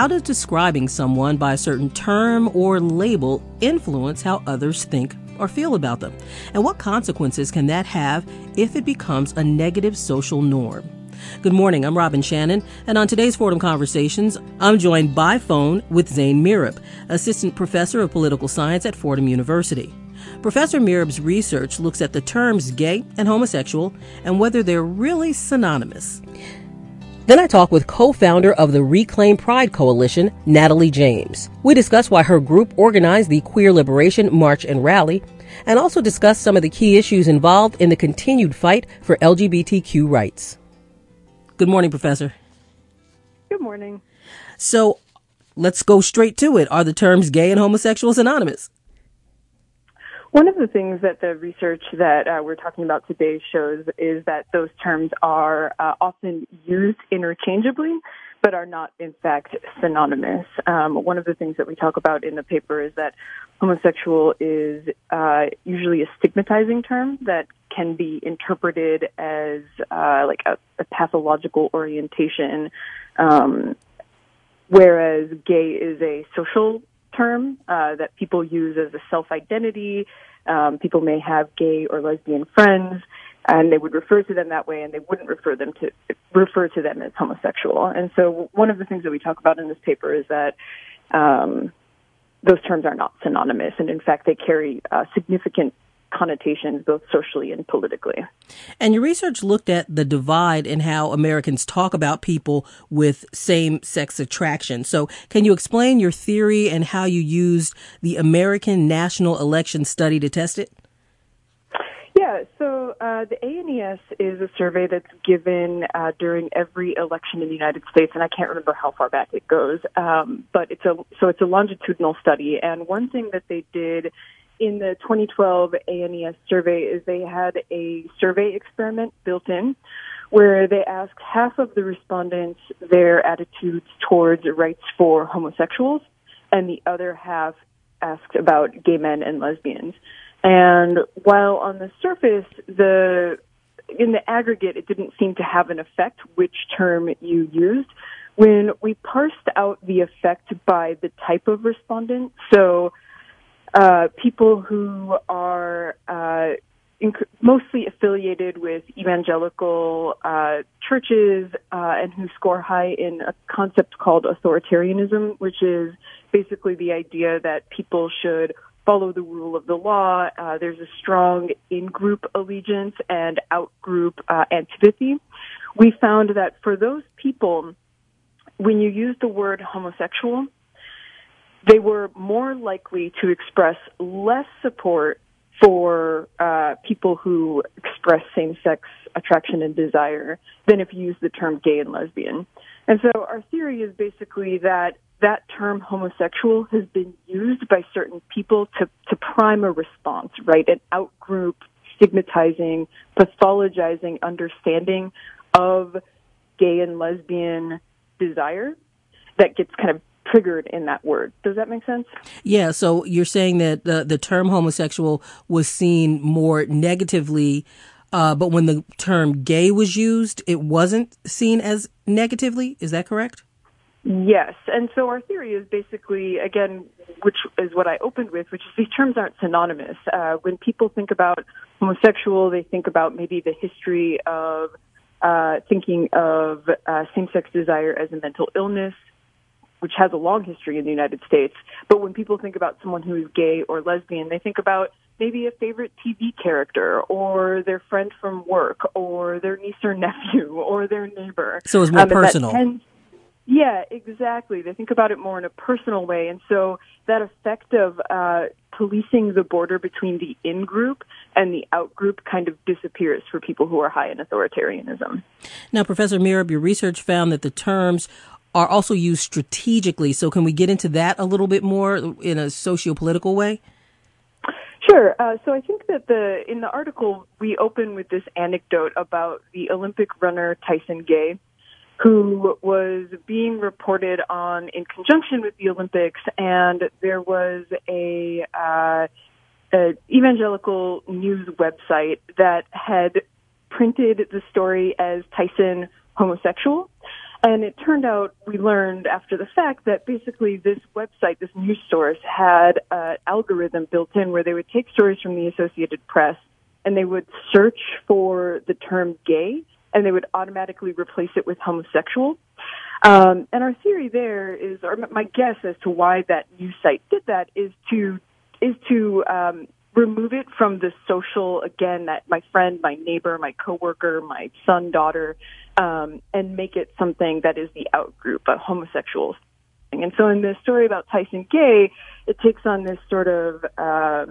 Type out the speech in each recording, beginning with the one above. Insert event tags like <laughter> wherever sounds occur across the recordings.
how does describing someone by a certain term or label influence how others think or feel about them? And what consequences can that have if it becomes a negative social norm? Good morning, I'm Robin Shannon, and on today's Fordham Conversations, I'm joined by phone with Zein Murib, Assistant Professor of Political Science at Fordham University. Professor Murib's research looks at the terms gay and homosexual and whether they're really synonymous. Then I talk with co-founder of the Reclaim Pride Coalition, Natalie James. We discuss why her group organized the Queer Liberation March and Rally, and also discuss some of the key issues involved in the continued fight for LGBTQ rights. Good morning, Professor. Good morning. So let's go straight to it. Are the terms gay and homosexual synonymous? One of the things that the research that uh, we're talking about today shows is that those terms are uh, often used interchangeably, but are not in fact synonymous. Um, one of the things that we talk about in the paper is that homosexual is uh, usually a stigmatizing term that can be interpreted as uh, like a, a, pathological orientation, um, whereas gay is a social term uh, that people use as a self identity. Um, people may have gay or lesbian friends, and they would refer to them that way, and they wouldn't refer them to refer to them as homosexual. And so, one of the things that we talk about in this paper is that um, those terms are not synonymous, and in fact, they carry uh, significant connotations both socially and politically. And your research looked at the divide in how Americans talk about people with same sex attraction. So, can you explain your theory and how you used the American National Election Study to test it? Yeah, so uh, the ANES is a survey that's given uh, during every election in the United States, and I can't remember how far back it goes. Um, but it's a so it's a longitudinal study, and one thing that they did in the 2012 ANES survey is they had a survey experiment built in where they asked half of the respondents their attitudes towards rights for homosexuals and the other half asked about gay men and lesbians. And while on the surface, the in the aggregate, it didn't seem to have an effect which term you used. When we parsed out the effect by the type of respondent, so uh, people who are uh, inc- mostly affiliated with evangelical uh, churches uh, and who score high in a concept called authoritarianism, which is basically the idea that people should follow the rule of the law. Uh, there's a strong in-group allegiance and out-group uh, antipathy. We found that for those people, when you use the word homosexual, they were more likely to express less support for uh, people who express same-sex attraction and desire than if you use the term gay and lesbian. And so our theory is basically that that term homosexual has been used by certain people to, to prime a response, right? An outgroup stigmatizing, pathologizing understanding of gay and lesbian desire that gets kind of triggered in that word. Does that make sense? Yeah. So you're saying that the, the term homosexual was seen more negatively, uh, but when the term gay was used, it wasn't seen as negatively. Is that correct? Yes. And so our theory is basically, again, which is what I opened with, which is these terms aren't synonymous. Uh, when people think about homosexual, they think about maybe the history of uh, thinking of uh, same-sex desire as a mental illness which has a long history in the United States. But when people think about someone who is gay or lesbian, they think about maybe a favorite TV character or their friend from work or their niece or nephew <laughs> or their neighbor. So it's more um, personal. Tends, yeah, exactly. They think about it more in a personal way. And so that effect of uh, policing the border between the in group and the out group kind of disappears for people who are high in authoritarianism. Now, Professor Murib, your research found that the terms are also used strategically. So can we get into that a little bit more in a socio-political way? Sure. Uh, so I think that the in the article we open with this anecdote about the Olympic runner Tyson Gay, who was being reported on in conjunction with the Olympics, and there was a, uh, a evangelical news website that had printed the story as Tyson homosexual And it turned out we learned after the fact that basically this website, this news source, had an algorithm built in where they would take stories from the Associated Press and they would search for the term gay and they would automatically replace it with homosexual. Um, and our theory there is, or my guess as to why that news site did that is to is to um, remove it from the social again that my friend, my neighbor, my coworker, my son, daughter, um, and make it something that is the outgroup, a homosexual. Thing. And so in the story about Tyson Gay, it takes on this sort of uh,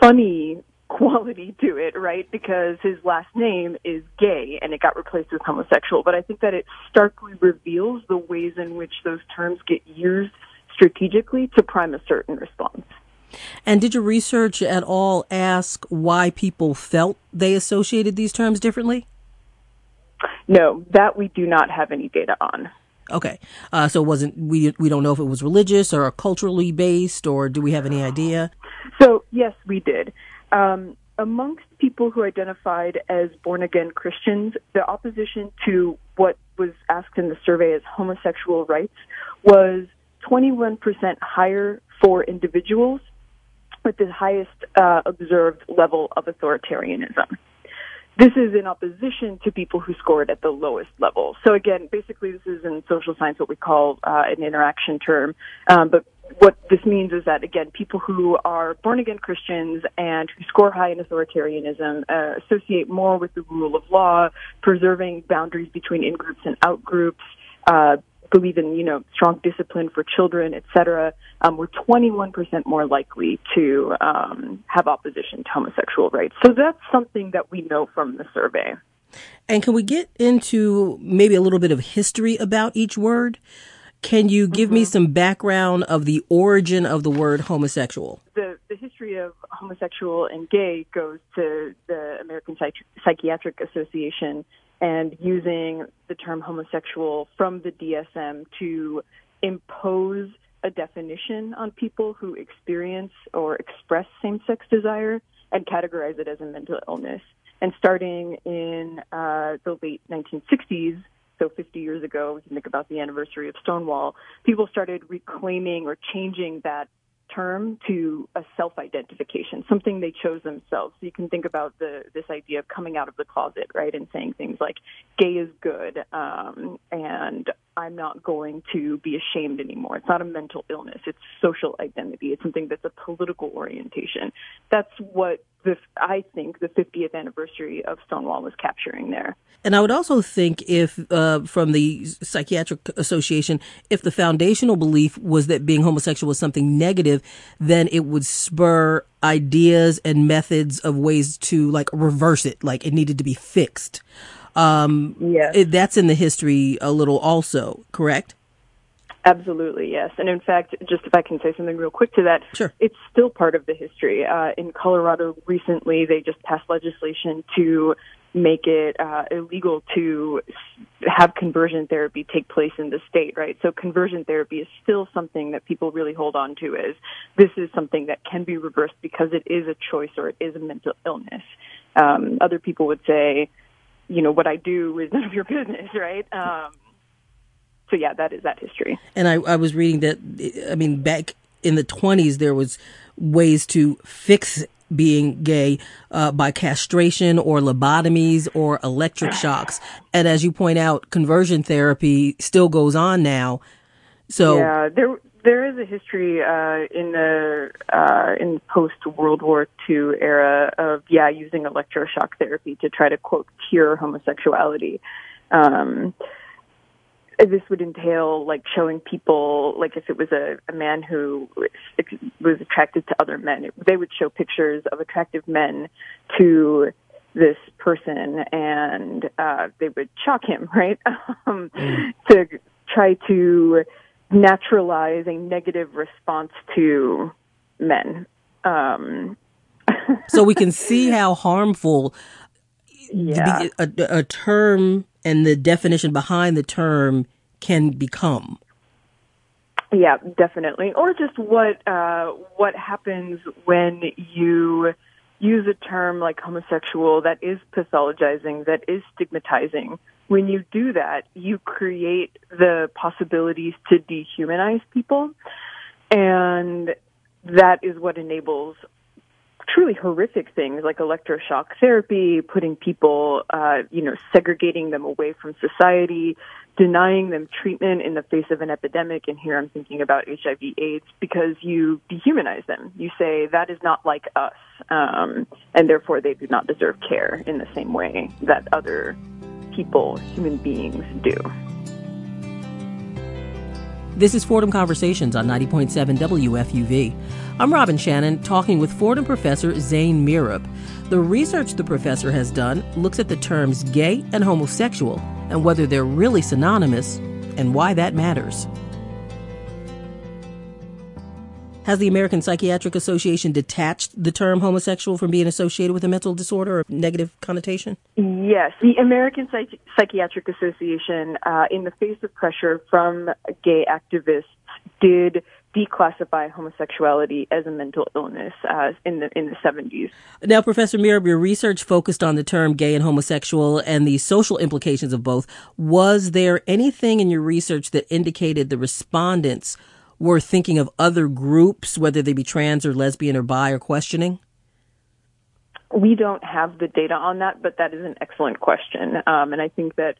funny quality to it, right? Because his last name is gay and it got replaced with homosexual. But I think that it starkly reveals the ways in which those terms get used strategically to prime a certain response. And did your research at all ask why people felt they associated these terms differently? No, that we do not have any data on. Okay, uh, so it wasn't we we don't know if it was religious or culturally based, or do we have any idea? So yes, we did. Um, amongst people who identified as born again Christians, the opposition to what was asked in the survey as homosexual rights was 21% higher for individuals with the highest uh, observed level of authoritarianism. This is in opposition to people who scored at the lowest level. So again, basically, this is in social science what we call uh, an interaction term. Um, but what this means is that again, people who are born again Christians and who score high in authoritarianism uh, associate more with the rule of law, preserving boundaries between in groups and out groups. Uh, believe in, you know, strong discipline for children, et cetera, um, we're 21% more likely to um, have opposition to homosexual rights. So that's something that we know from the survey. And can we get into maybe a little bit of history about each word? Can you give mm-hmm. me some background of the origin of the word homosexual? The, the history of homosexual and gay goes to the American Psych- Psychiatric Association and using the term homosexual from the DSM to impose a definition on people who experience or express same sex desire and categorize it as a mental illness. And starting in uh, the late 1960s, so 50 years ago, we can think about the anniversary of Stonewall, people started reclaiming or changing that term to a self-identification, something they chose themselves. So you can think about the this idea of coming out of the closet, right, and saying things like "gay is good," um, and I'm not going to be ashamed anymore. It's not a mental illness. It's social identity. It's something that's a political orientation. That's what the, I think the 50th anniversary of Stonewall was capturing there. And I would also think if, uh, from the Psychiatric Association, if the foundational belief was that being homosexual was something negative, then it would spur ideas and methods of ways to like reverse it, like it needed to be fixed. Um, yes. that's in the history a little also, correct? Absolutely, yes. And in fact, just if I can say something real quick to that, sure. it's still part of the history. Uh, in Colorado recently, they just passed legislation to make it uh, illegal to have conversion therapy take place in the state, right? So conversion therapy is still something that people really hold on to as this is something that can be reversed because it is a choice or it is a mental illness. Um, other people would say, you know, what I do is none of your business, right? Um, so yeah, that is that history. And I, I was reading that, I mean, back in the 20s, there was ways to fix being gay uh, by castration or lobotomies or electric <sighs> shocks. And as you point out, conversion therapy still goes on now. So yeah, there there is a history uh, in the uh, in post World War II era of yeah using electroshock therapy to try to quote cure homosexuality. Um, this would entail like showing people like if it was a, a man who was attracted to other men, it, they would show pictures of attractive men to this person and uh, they would shock him, <laughs> right? um, mm. To try to naturalize a negative response to men. Um, so we can <laughs> see how harmful yeah. a, a, term and the definition behind the term can become. Yeah, definitely. Or just what uh, what happens when you use a term like homosexual that is pathologizing, that is stigmatizing, when you do that, you create the possibilities to dehumanize people. And that is what enables truly horrific things like electroshock therapy, putting people, uh, you know, segregating them away from society, denying them treatment in the face of an epidemic. And here I'm thinking about HIV AIDS because you dehumanize them. You say that is not like us. Um, and therefore they do not deserve care in the same way that other people, human beings do. This is Fordham Conversations on 90.7 WFUV. I'm Robin Shannon talking with Fordham professor Zein Murib. The research the professor has done looks at the terms gay and homosexual and whether they're really synonymous and why that matters. Has the American Psychiatric Association detached the term homosexual from being associated with a mental disorder or negative connotation? Yes. The American Psych- Psychiatric Association, uh, in the face of pressure from gay activists, did declassify homosexuality as a mental illness uh, in the in the 70s. Now, Professor Murib, your research focused on the term gay and homosexual and the social implications of both. Was there anything in your research that indicated the respondents were thinking of other groups, whether they be trans or lesbian or bi or questioning? We don't have the data on that, but that is an excellent question. Um, and I think that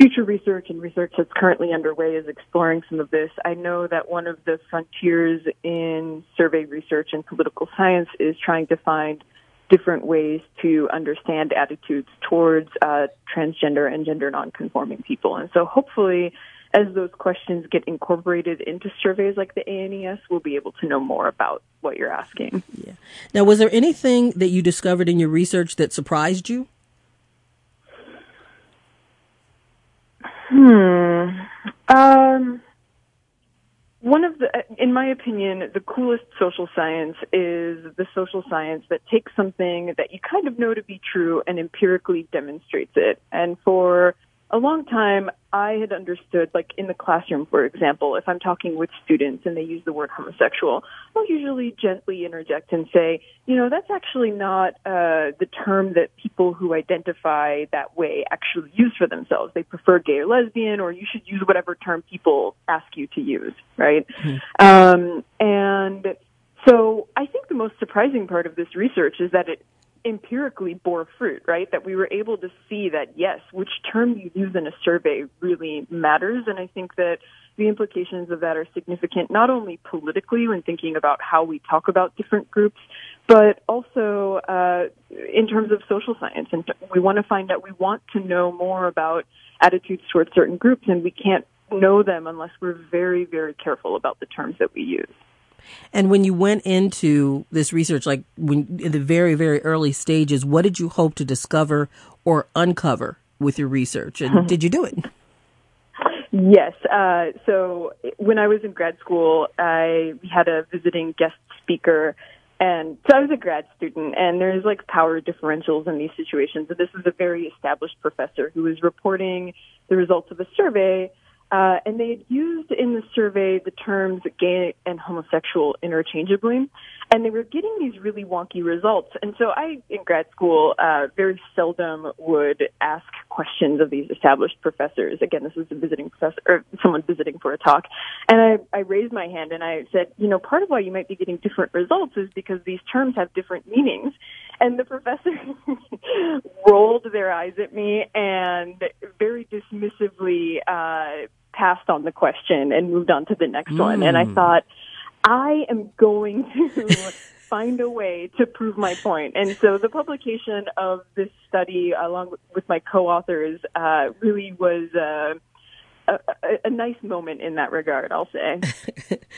future research and research that's currently underway is exploring some of this. I know that one of the frontiers in survey research and political science is trying to find different ways to understand attitudes towards uh, transgender and gender nonconforming people. And so hopefully as those questions get incorporated into surveys like the ANES, we'll be able to know more about what you're asking. Yeah. Now, was there anything that you discovered in your research that surprised you? Hmm. Um, one of the, in my opinion, the coolest social science is the social science that takes something that you kind of know to be true and empirically demonstrates it. And for a long time, I had understood, like in the classroom, for example, if I'm talking with students and they use the word homosexual, I'll usually gently interject and say, you know, that's actually not uh, the term that people who identify that way actually use for themselves. They prefer gay or lesbian, or you should use whatever term people ask you to use, right? Mm-hmm. Um, and so I think the most surprising part of this research is that it empirically bore fruit, right? That we were able to see that yes, which term you use in a survey really matters. And I think that the implications of that are significant, not only politically when thinking about how we talk about different groups, but also uh, in terms of social science. And we want to find out, we want to know more about attitudes towards certain groups, and we can't know them unless we're very, very careful about the terms that we use. And when you went into this research, like when in the very, very early stages, what did you hope to discover or uncover with your research? And <laughs> did you do it? Yes. Uh, so when I was in grad school, I had a visiting guest speaker. And so I was a grad student, and there's like power differentials in these situations. And this was a very established professor who was reporting the results of a survey uh, and they had used in the survey the terms gay and homosexual interchangeably. And they were getting these really wonky results. And so I, in grad school, uh, very seldom would ask questions of these established professors. Again, this was a visiting professor, or someone visiting for a talk. And I, I raised my hand and I said, you know, part of why you might be getting different results is because these terms have different meanings. And the professor <laughs> rolled their eyes at me and very dismissively, uh, passed on the question and moved on to the next mm. one. And I hmm. thought, I am going <laughs> to find a way to prove my point. And so the publication of this study, along with my co-authors, uh, really was. Uh, a, a, nice moment in that regard, I'll say.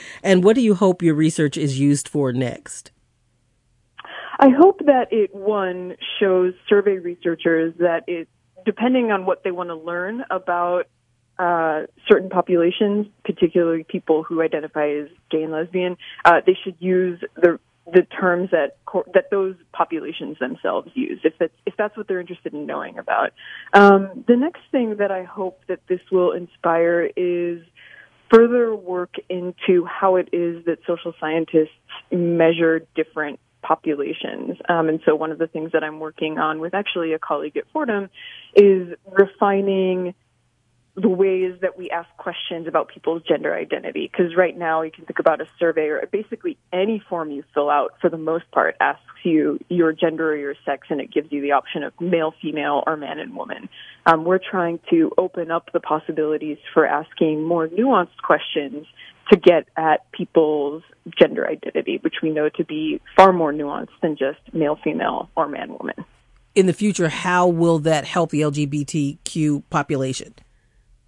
<laughs> and what do you hope your research is used for next? I hope that it, one, shows survey researchers that it, depending on what they want to learn about uh, certain populations, particularly people who identify as gay and lesbian, uh, they should use the the terms that that those populations themselves use, if that's if that's what they're interested in knowing about. Um, the next thing that I hope that this will inspire is further work into how it is that social scientists measure different populations. Um, and so one of the things that I'm working on with actually a colleague at Fordham is refining the ways that we ask questions about people's gender identity. Because right now you can think about a survey or basically any form you fill out for the most part asks you your gender or your sex and it gives you the option of male, female, or man and woman. Um, we're trying to open up the possibilities for asking more nuanced questions to get at people's gender identity, which we know to be far more nuanced than just male, female, or man, woman. In the future, how will that help the LGBTQ population?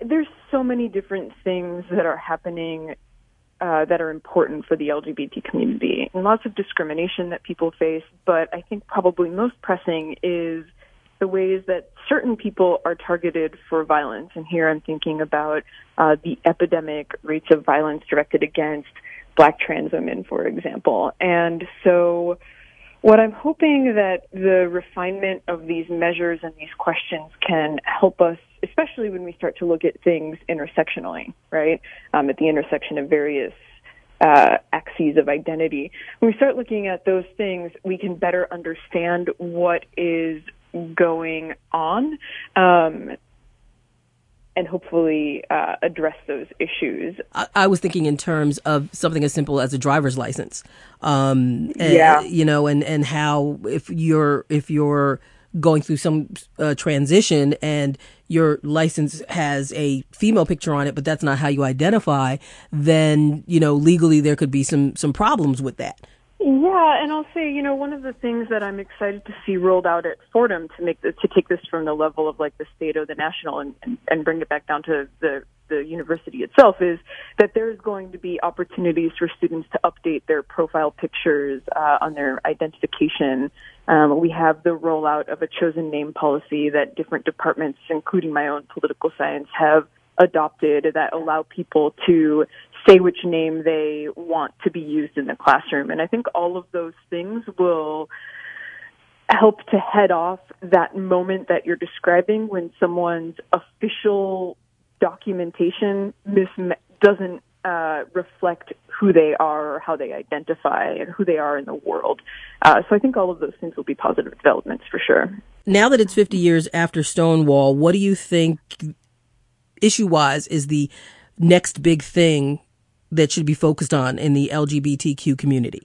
There's so many different things that are happening uh, that are important for the LGBT community, and lots of discrimination that people face. But I think probably most pressing is the ways that certain people are targeted for violence. And here I'm thinking about uh, the epidemic rates of violence directed against black trans women, for example. And so what I'm hoping that the refinement of these measures and these questions can help us, especially when we start to look at things intersectionally, right? Um, at the intersection of various uh, axes of identity. When we start looking at those things, we can better understand what is going on. Um, and hopefully uh, address those issues. I, I, was thinking in terms of something as simple as a driver's license. Um, and, yeah, you know, and and how if you're if you're going through some uh, transition and your license has a female picture on it, but that's not how you identify, then you know legally there could be some some problems with that. Yeah, and I'll say, you know, one of the things that I'm excited to see rolled out at Fordham to make the, to take this from the level of like the state or the national and, and, and bring it back down to the the university itself is that there's going to be opportunities for students to update their profile pictures uh, on their identification. Um, we have the rollout of a chosen name policy that different departments, including my own political science, have adopted that allow people to say which name they want to be used in the classroom. And I think all of those things will help to head off that moment that you're describing when someone's official documentation mis- doesn't uh, reflect who they are or how they identify and who they are in the world. Uh, so I think all of those things will be positive developments for sure. Now that it's 50 years after Stonewall, what do you think, issue wise, is the next big thing that should be focused on in the LGBTQ community?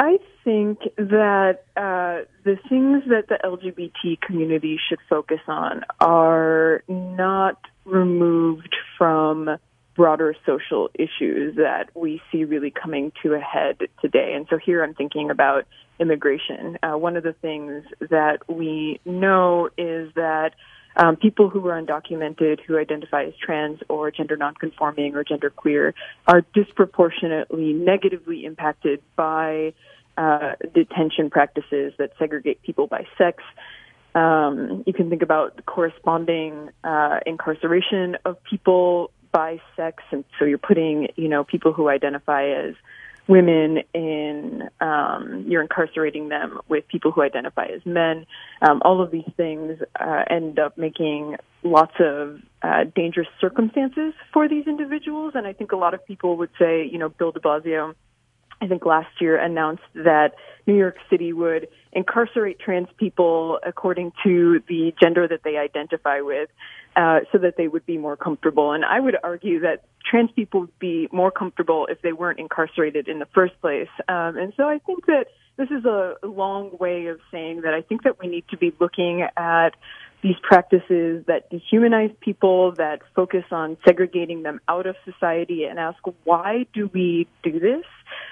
I think that uh, the things that the LGBT community should focus on are not removed from broader social issues that we see really coming to a head today. And so here I'm thinking about immigration. Uh, one of the things that we know is that um, people who are undocumented, who identify as trans or gender nonconforming or gender queer, are disproportionately negatively impacted by uh, detention practices that segregate people by sex. Um, you can think about corresponding uh, incarceration of people by sex, and so you're putting, you know, people who identify as women in um, you're incarcerating them with people who identify as men. Um, all of these things uh, end up making lots of uh, dangerous circumstances for these individuals. And I think a lot of people would say, you know, Bill De Blasio, I think last year announced that New York City would incarcerate trans people according to the gender that they identify with, uh, so that they would be more comfortable. And I would argue that trans people would be more comfortable if they weren't incarcerated in the first place. Um, and so I think that this is a long way of saying that I think that we need to be looking at these practices that dehumanize people, that focus on segregating them out of society, and ask why do we do this?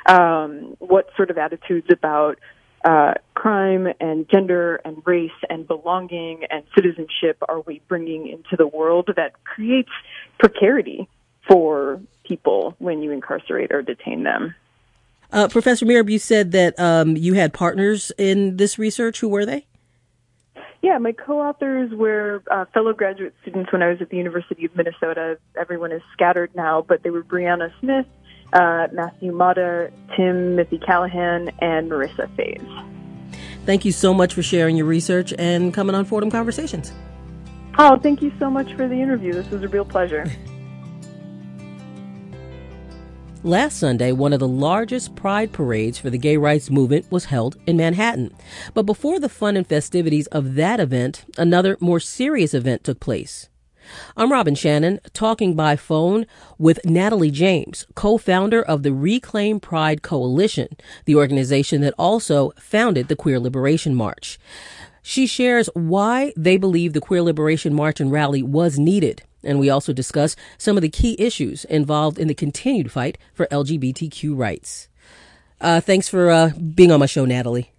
Um, what sort of attitudes about uh, crime and gender and race and belonging and citizenship are we bringing into the world that creates precarity for people when you incarcerate or detain them? Uh, Professor Murib, you said that um, you had partners in this research. Who were they? Yeah, my co-authors were uh, fellow graduate students when I was at the University of Minnesota. Everyone is scattered now, but they were Brianna Smith, uh, Matthew Motta, Tim Mithy Callahan, and Marissa Faze. Thank you so much for sharing your research and coming on Fordham Conversations. Oh, thank you so much for the interview. This was a real pleasure. <laughs> Last Sunday, one of the largest pride parades for the gay rights movement was held in Manhattan. But before the fun and festivities of that event, another more serious event took place. I'm Robin Shannon, talking by phone with Natalie James, co-founder of the Reclaim Pride Coalition, the organization that also founded the Queer Liberation March. She shares why they believe the Queer Liberation March and rally was needed and we also discuss some of the key issues involved in the continued fight for LGBTQ rights. Uh, thanks for uh, being on my show, Natalie.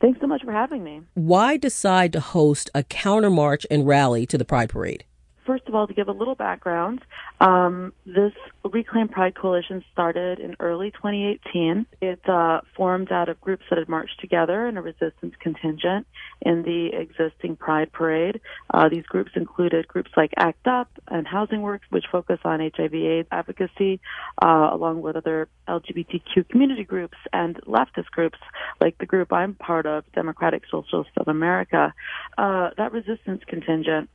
Thanks so much for having me. Why decide to host a counter march and rally to the Pride Parade? First of all, to give a little background, um, this Reclaim Pride Coalition started in early 2018. It uh, formed out of groups that had marched together in a resistance contingent in the existing Pride Parade. Uh, these groups included groups like ACT UP and Housing Works, which focus on HIV/AIDS advocacy, uh, along with other LGBTQ community groups and leftist groups like the group I'm part of, Democratic Socialists of America. Uh, that resistance contingent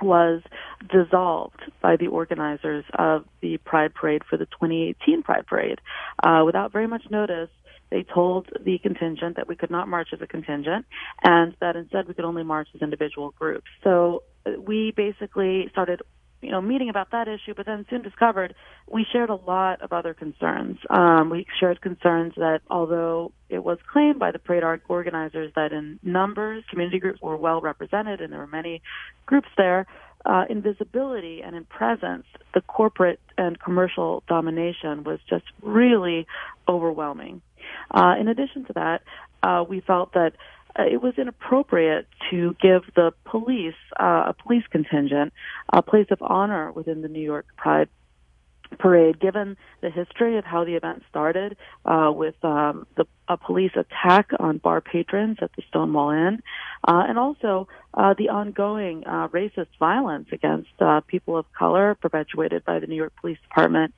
was dissolved by the organizers of the Pride Parade for the 2018 Pride Parade. Uh, without very much notice, they told the contingent that we could not march as a contingent and that instead we could only march as individual groups. So uh, we basically started you know, meeting about that issue, but then soon discovered we shared a lot of other concerns. Um, we shared concerns that although it was claimed by the parade organizers that in numbers, community groups were well represented and there were many groups there, uh, in visibility and in presence, the corporate and commercial domination was just really overwhelming. Uh, in addition to that, uh, we felt that uh, it was inappropriate to give the police, uh, a police contingent, a place of honor within the New York Pride parade, given the history of how the event started uh, with um, the a police attack on bar patrons at the Stonewall Inn, uh, and also uh, the ongoing uh, racist violence against uh, people of color perpetuated by the New York Police Department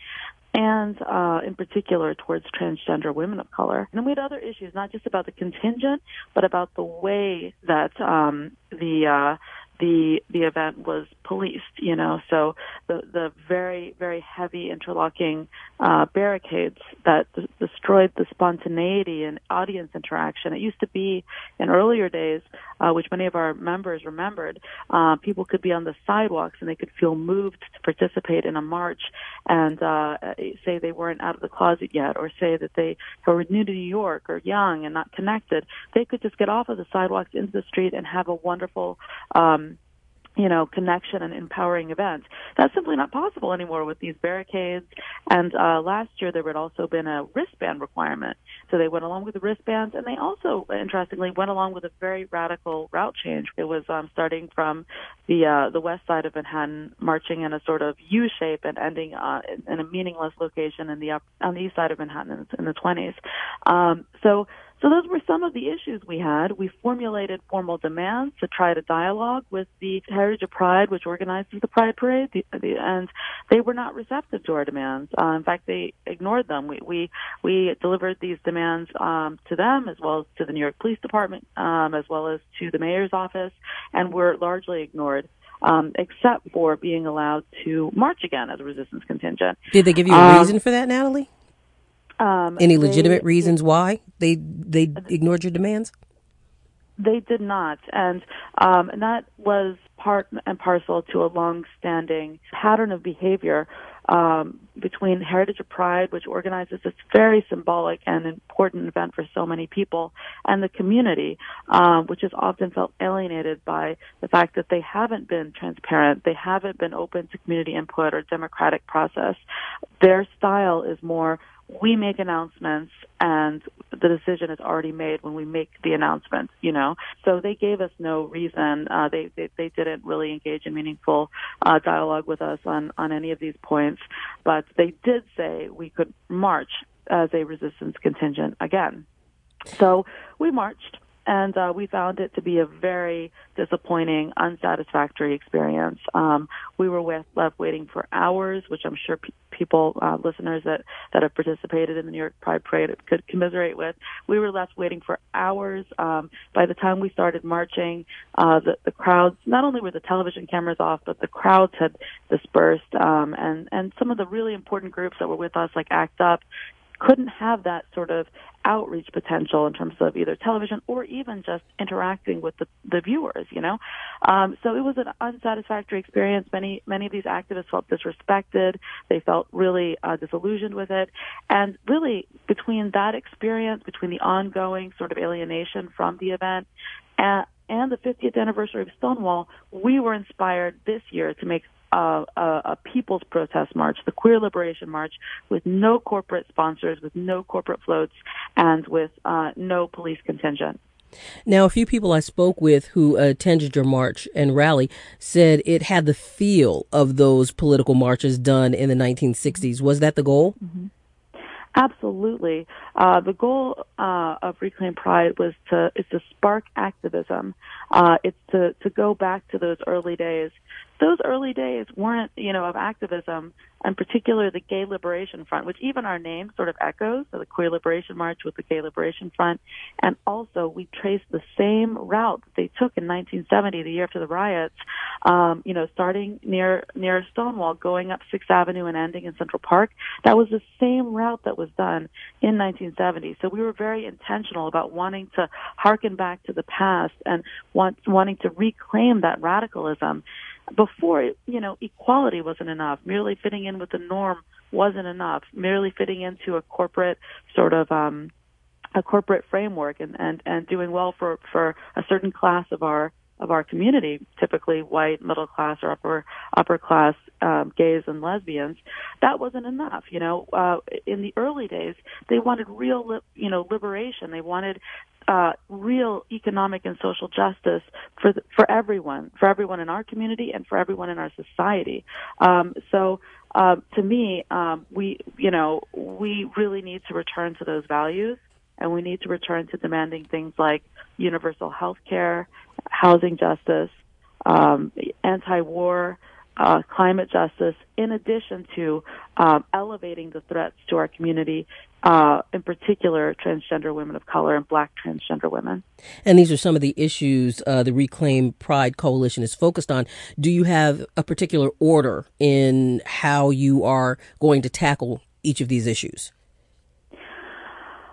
and uh, in particular towards transgender women of color. And then we had other issues, not just about the contingent, but about the way that um, the uh, the the event was policed. You know, so the the very very heavy interlocking uh, barricades that d- destroyed the spontaneity and audience interaction. It used to be in earlier days, uh, which many of our members remembered. Uh, people could be on the sidewalks and they could feel moved to participate in a march, and uh, say they weren't out of the closet yet, or say that they were new to New York or young and not connected. They could just get off of the sidewalks into the street and have a wonderful um, you know, connection and empowering events. That's simply not possible anymore with these barricades. And uh, last year there had also been a wristband requirement. So they went along with the wristbands, and they also, interestingly, went along with a very radical route change. It was um, starting from the uh, the west side of Manhattan, marching in a sort of U shape and ending uh, in a meaningless location in the up, on the east side of Manhattan in the 20s. Um, so so those were some of the issues we had. We formulated formal demands to try to dialogue with the Heritage of Pride, which organizes the Pride Parade, the, the, and they were not receptive to our demands. Uh, in fact, they ignored them. We we we delivered these demands um, to them as well as to the New York Police Department, um, as well as to the mayor's office, and were largely ignored. Um, except for being allowed to march again as a resistance contingent. Did they give you a um, reason for that, Natalie? Um, Any legitimate they, reasons why they they ignored your demands? They did not, and um, and that was part and parcel to a long-standing pattern of behavior um, between Heritage of Pride, which organizes this very symbolic and important event for so many people, and the community, um, which is often felt alienated by the fact that they haven't been transparent, they haven't been open to community input or democratic process. Their style is more we make announcements and the decision is already made when we make the announcement, you know. So they gave us no reason. Uh, they, they, they didn't really engage in meaningful uh, dialogue with us on, on any of these points, but they did say we could march as a resistance contingent again. So we marched and uh, we found it to be a very disappointing, unsatisfactory experience. Um, we were with, left waiting for hours, which I'm sure pe- people, uh, listeners that that have participated in the New York Pride Parade could commiserate with. We were left waiting for hours. Um, by the time we started marching, uh, the, the crowds not only were the television cameras off, but the crowds had dispersed, um, and and some of the really important groups that were with us, like ACT UP, couldn't have that sort of outreach potential in terms of either television or even just interacting with the, the viewers, you know. Um, so it was an unsatisfactory experience. Many many of these activists felt disrespected. They felt really uh, disillusioned with it, and really between that experience, between the ongoing sort of alienation from the event, and, and the 50th anniversary of Stonewall, we were inspired this year to make a, a, a people's protest march, the Queer Liberation March, with no corporate sponsors, with no corporate floats, and with uh, no police contingent. Now, a few people I spoke with who attended your march and rally said it had the feel of those political marches done in the 1960s. Was that the goal? Mm-hmm. Absolutely. Uh, the goal uh, of Reclaim Pride was to is to spark activism. Uh, it's to to go back to those early days those early days weren't, you know, of activism, and particularly the Gay Liberation Front, which even our name sort of echoes, so the Queer Liberation March with the Gay Liberation Front, and also we trace the same route that they took in 1970, the year after the riots, um, you know, starting near near Stonewall, going up Sixth Avenue and ending in Central Park. That was the same route that was done in 1970. So we were very intentional about wanting to harken back to the past and want, wanting to reclaim that radicalism before, you know, equality wasn't enough. Merely fitting in with the norm wasn't enough. Merely fitting into a corporate sort of um, a corporate framework and, and, and doing well for, for a certain class of our of our community, typically white, middle class, or upper upper class um, gays and lesbians, that wasn't enough. You know, uh, in the early days, they wanted real, li- you know, liberation. They wanted uh, real economic and social justice for for everyone, for everyone in our community and for everyone in our society. Um, so, uh, to me, um, we, you know, we really need to return to those values and we need to return to demanding things like universal health care, housing justice, um, anti-war, uh, climate justice, in addition to um, elevating the threats to our community, uh, in particular transgender women of color and black transgender women. And these are some of the issues uh, the Reclaim Pride Coalition is focused on. Do you have a particular order in how you are going to tackle each of these issues?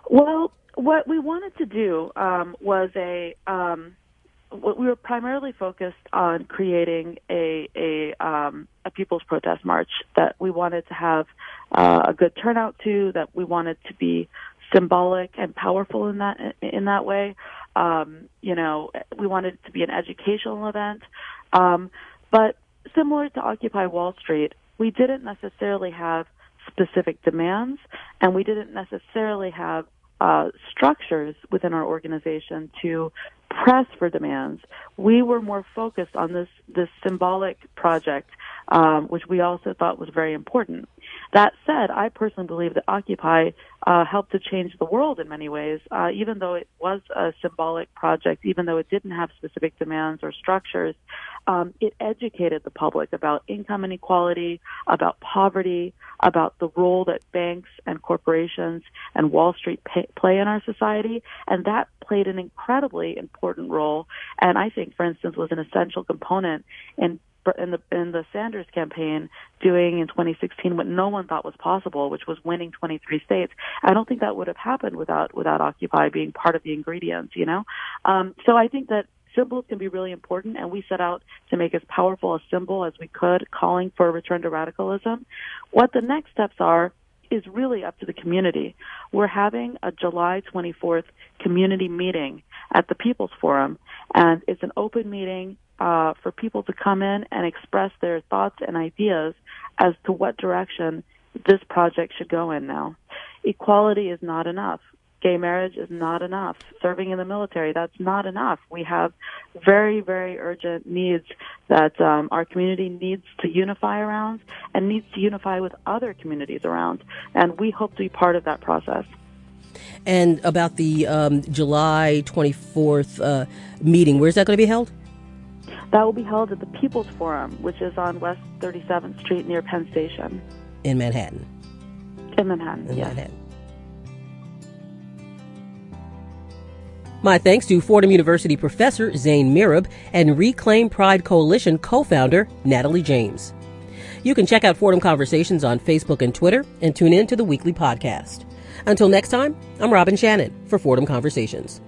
Well, what we wanted to do um, was a um, we were primarily focused on creating a a, um, a people's protest march that we wanted to have uh, a good turnout to, that we wanted to be symbolic and powerful in that in that way. Um, you know, we wanted it to be an educational event, um, but similar to Occupy Wall Street, we didn't necessarily have specific demands, and we didn't necessarily have uh, structures within our organization to press for demands. We were more focused on this this symbolic project, um, which we also thought was very important. That said, I personally believe that Occupy uh, helped to change the world in many ways. Uh, even though it was a symbolic project, even though it didn't have specific demands or structures, um, it educated the public about income inequality, about poverty, about the role that banks and corporations and Wall Street pay, play in our society, and that played an incredibly important role. And I think, for instance, was an essential component in in the in the Sanders campaign doing in 2016 what no one thought was possible, which was winning 23 states. I don't think that would have happened without without Occupy being part of the ingredients. You know, um, so I think that symbols can be really important, and we set out to make as powerful a symbol as we could, calling for a return to radicalism. What the next steps are is really up to the community. We're having a July 24th community meeting at the People's Forum, and it's an open meeting uh, for people to come in and express their thoughts and ideas as to what direction this project should go in now. Equality is not enough. Gay marriage is not enough. Serving in the military, that's not enough. We have very, very urgent needs that um, our community needs to unify around and needs to unify with other communities around. And we hope to be part of that process. And about the um, July 24th uh, meeting, where's that going to be held? That will be held at the People's Forum, which is on West 37th Street near Penn Station. In Manhattan. In Manhattan, In yes. Manhattan. My thanks to Fordham University professor Zein Murib and Reclaim Pride Coalition co-founder Natalie James. You can check out Fordham Conversations on Facebook and Twitter and tune in to the weekly podcast. Until next time, I'm Robin Shannon for Fordham Conversations.